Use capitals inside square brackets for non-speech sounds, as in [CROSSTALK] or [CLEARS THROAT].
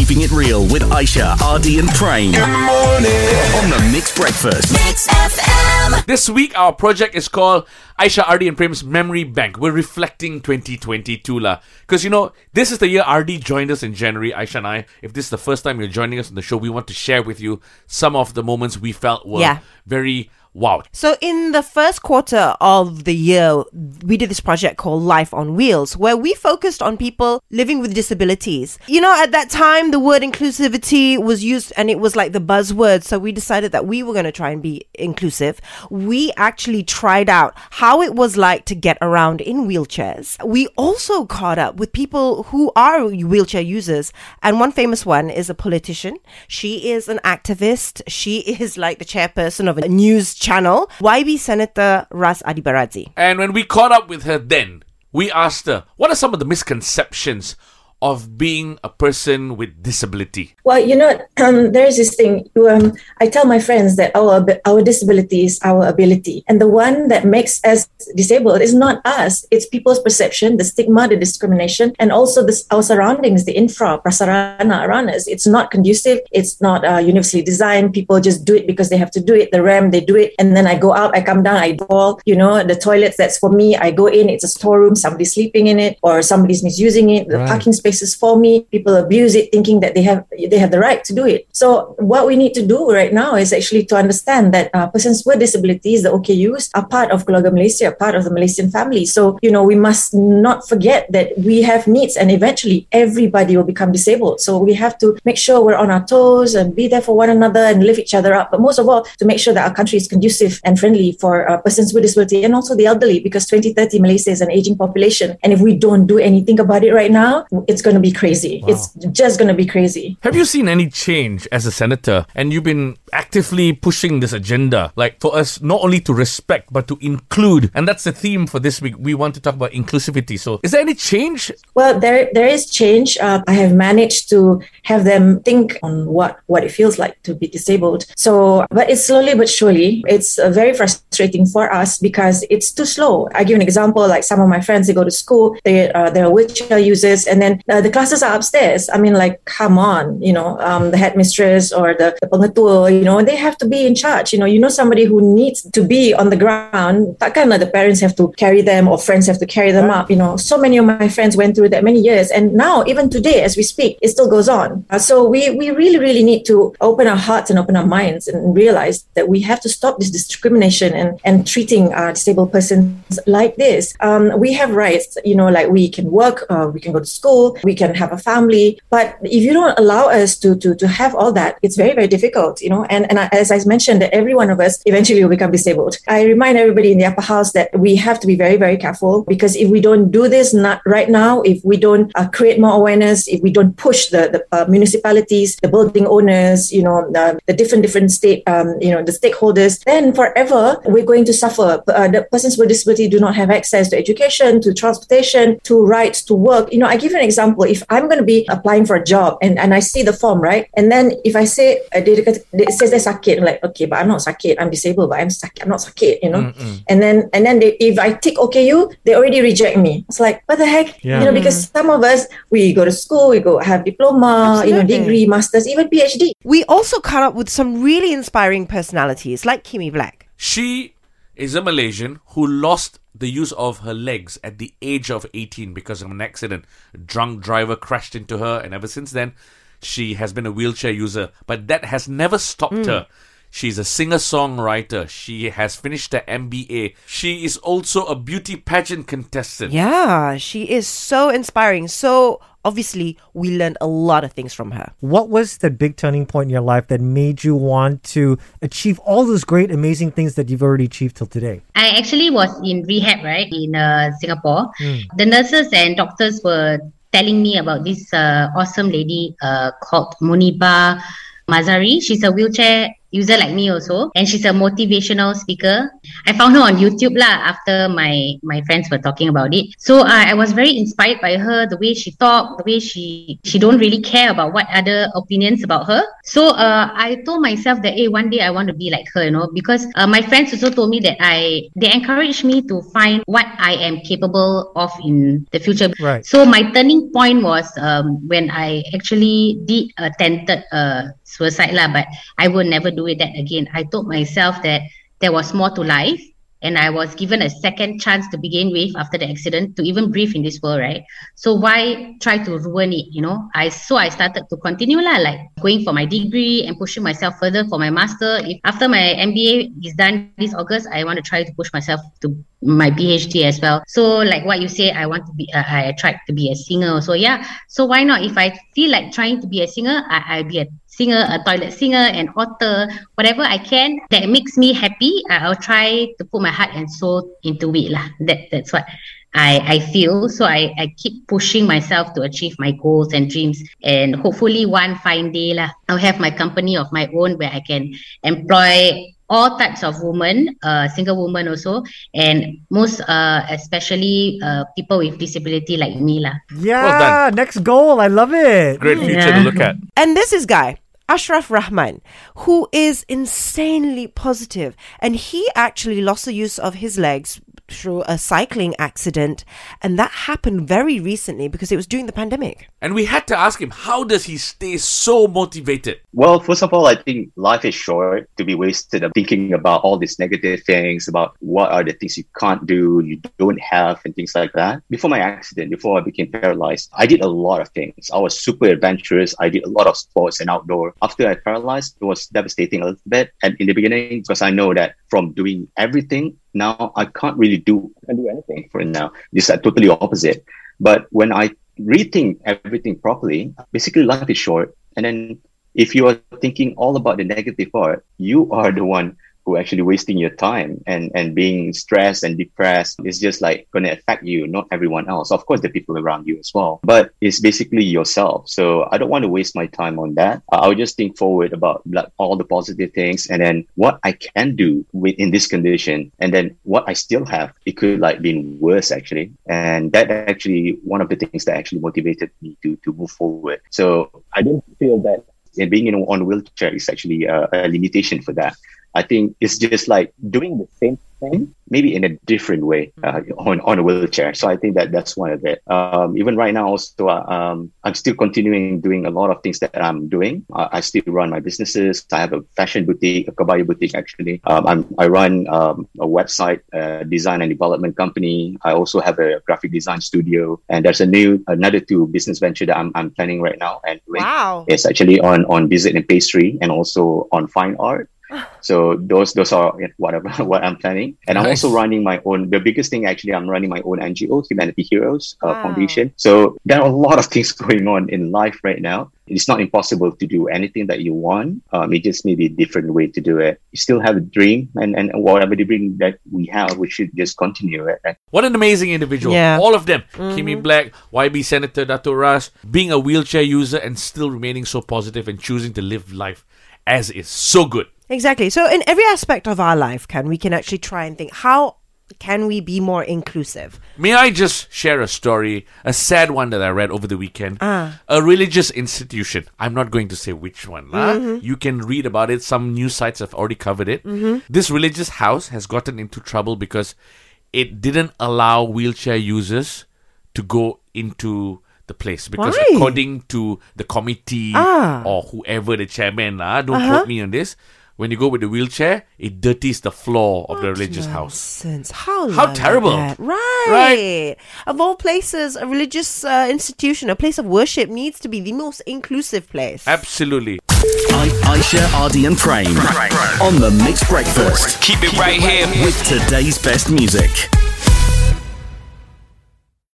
Keeping It Real with Aisha, Ardy, and Prem. Good morning. On the Mixed Breakfast. Mix FM. This week, our project is called Aisha, Ardy, and Prem's Memory Bank. We're reflecting 2022 lah. Because, you know, this is the year Ardy joined us in January, Aisha and I. If this is the first time you're joining us on the show, we want to share with you some of the moments we felt were Yeah. very wow. So, in the first quarter of the year, we did this project called Life on Wheels, where we focused on people living with disabilities. You know, at that time, the word inclusivity was used and it was like the buzzword. So, we decided that we were going to try and be inclusive. We actually tried out how it was like to get around in wheelchairs. We also caught up with people who are wheelchair users. And one famous one is a politician. She is an activist. She [LAUGHS] is like the chairperson of a news channel, YB Senator Ras Adiba Radzi. And when we caught up with her then, we asked her, what are some of the misconceptions of being a person with disability? Well, you know, [CLEARS THROAT] um, there is this thing. Um, I tell my friends that our our disability is our ability, and the one that makes us disabled is not us. It's people's perception, the stigma, the discrimination, and also this, our surroundings, the infra, prasarana around us. It's not conducive. It's not uh, universally designed. People just do it because they have to do it. The RAM, they do it, and then I go out, I come down, I fall. You know, the toilets. That's for me. I go in. It's a storeroom. Somebody's sleeping in it, or somebody's misusing it. The Right. parking spaces for me. People abuse it, thinking that they have they have the right to do it. So what we need to do right now is actually to understand that uh, persons with disabilities, the OKUs, are part of Keluarga Malaysia, part of the Malaysian family. So you know we must not forget that we have needs, and eventually everybody will become disabled. So we have to make sure we're on our toes and be there for one another and lift each other up. But most of all, to make sure that our country is conducive and friendly for uh, persons with disability and also the elderly, because 2030 Malaysia is an aging population, and if we don't do anything about it right now, it's going to be crazy. It's just going to be crazy. Have you seen any change as a senator? And you've been actively pushing this agenda, like for us not only to respect but to include. And that's the theme for this week. We want to talk about inclusivity. So, is there any change? Well, there there is change. Uh, I have managed to have them think on what what it feels like to be disabled. So, but it's slowly but surely. It's uh, very frustrating for us because it's too slow. I give an example. Like some of my friends, they go to school, they uh, they're wheelchair users, and then uh, the classes are upstairs. I mean, like, come on, you know, um, the headmistress or the, the pengetua, you know, they have to be in charge. You know, you know somebody who needs to be on the ground. Takkan the parents have to carry them or friends have to carry them up. You know, so many of my friends went through that many years, and now even today, as we speak, it still goes on. Uh, so we we really really need to open our hearts and open our minds and realize that we have to stop this discrimination and and treating uh, disabled persons like this. Um, we have rights. You know, like we can work, uh, we can go to school, we can have a family, but if you don't allow us to to to have all that, it's very very difficult. You know, and and as I mentioned, that every one of us eventually will become disabled. I remind everybody in the upper house that we have to be very very careful because if we don't do this not right now, if we don't uh, create more awareness, if we don't push the the uh, municipalities, the building owners, you know, the, the different different state, um, you know, the stakeholders, then forever we're going to suffer. Uh, the persons with disability do not have access to education, to transportation, to rights to work. You know, I give an example. If I'm going to be applying for a job and, and I see the form, right? And then if I say, uh, they, they, it says they're sakit, I'm like, okay, but I'm not sakit. I'm disabled, but I'm sakit. I'm not sakit, you know? And then, and then they, if I tick OKU, they already reject me. It's like, what the heck? Yeah. You know, because some of us, we go to school, we go have diploma, you know, degree, masters, even PhD. We also caught up with some really inspiring personalities like Kimi Black. She is a Malaysian who lost the use of her legs at the age of 18 because of an accident. A drunk driver crashed into her, and ever since then, she has been a wheelchair user. But that has never stopped her. She's a singer songwriter. She has finished her MBA. She is also a beauty pageant contestant. Yeah, she is so inspiring. So obviously, we learned a lot of things from her. What was the big turning point in your life that made you want to achieve all those great, amazing things that you've already achieved till today? I actually was in rehab, right, in uh, Singapore. The nurses and doctors were telling me about this uh, awesome lady uh, called Muniba Mazari. She's a wheelchair user like me also, and she's a motivational speaker. I found her on YouTube lah after my my friends were talking about it. So uh, I was very inspired by her, the way she talked, the way she she don't really care about what other opinions about her. So uh, I told myself that hey, one day I want to be like her, you know, because uh, my friends also told me that I they encouraged me to find what I am capable of in the future. Right. So my turning point was um, when I actually did attempted uh, suicide lah, but I will never do it that again. I told myself that there was more to life and I was given a second chance to begin with after the accident to even breathe in this world, right? So why try to ruin it, you know? I so I started to continue lah, like going for my degree and pushing myself further for my master. If after my MBA is done this August, I want to try to push myself to my PhD as well. So like what you say, I want to be, uh, I tried to be a singer. So yeah, so why not? If I feel like trying to be a singer, I, I'll be a singer, a toilet singer, an author, whatever I can that makes me happy. I'll try to put my heart and soul into it lah. That that's what I, I feel. So I, I keep pushing myself to achieve my goals and dreams. And hopefully one fine day lah, I'll have my company of my own where I can employ all types of women, uh, single women also, and most uh, especially uh, people with disability like me lah. Yeah, next goal. I love it. Great future to look at. And this is Guy, Ashraf Rahman, who is insanely positive, and he actually lost the use of his legs through a cycling accident, and that happened very recently because it was during the pandemic. And we had to ask him, how does he stay so motivated? Well, first of all, I think life is short to be wasted of thinking about all these negative things, about what are the things you can't do, you don't have, and things like that. Before my accident, before I became paralyzed, I did a lot of things. I was super adventurous. I did a lot of sports and outdoor. After I paralyzed, it was devastating a little bit. And in the beginning, because I know that from doing everything, now I can't really do, I can't do anything for now. It's like totally opposite. But when I rethink everything properly, basically life is short. And then if you are thinking all about the negative part, you are the one who are actually wasting your time and, and being stressed and depressed is just like going to affect you, not everyone else. Of course, the people around you as well, but it's basically yourself. So I don't want to waste my time on that. I will just think forward about like all the positive things and then what I can do with in this condition and then what I still have. It could like been worse actually. And that actually one of the things that actually motivated me to, to move forward. So I don't feel that and being in on a wheelchair is actually a, a limitation for that. I think it's just like doing the same thing, maybe in a different way uh, on on a wheelchair. So I think that that's one of it. Um, even right now, also, uh, um, I'm still continuing doing a lot of things that I'm doing. Uh, I still run my businesses. I have a fashion boutique, a kebaya boutique actually. Um, I'm, I run um, a website uh, design and development company. I also have a graphic design studio, and there's a new another two business venture that I'm, I'm planning right now and. Wow. It's actually on on visit and pastry and also on fine art. So those those are whatever [LAUGHS] what I'm planning, and I'm also running my own. The biggest thing actually, I'm running my own NGO, Humanity Heroes uh, Wow. Foundation. So there are a lot of [LAUGHS] things going on in life right now. It's not impossible to do anything that you want. Um, it just may be a different way to do it. You still have a dream, and and whatever the dream that we have, we should just continue it. What an amazing individual. Yeah. All of them. Kimmy Black, YB Senator Dato Ras, being a wheelchair user and still remaining so positive and choosing to live life as is. So good. Exactly. So, in every aspect of our life, can we can actually try and think how can we be more inclusive? May I just share a story, a sad one that I read over the weekend? Ah. A religious institution. I'm not going to say which one. lah. Mm-hmm. You can read about it. Some news sites have already covered it. Mm-hmm. This religious house has gotten into trouble because it didn't allow wheelchair users to go into the place because Why? according to the committee Ah. or whoever the chairman lah, don't uh-huh. quote me on this when you go with the wheelchair it dirties the floor of the religious house Nonsense. How How terrible. that? Right. Right. Of all places, a religious uh, institution, a place of worship, needs to be the most inclusive place. absolutely I- Aisha, Ardy, and Prem on the Mixed Breakfast Keep it right here. with today's best music.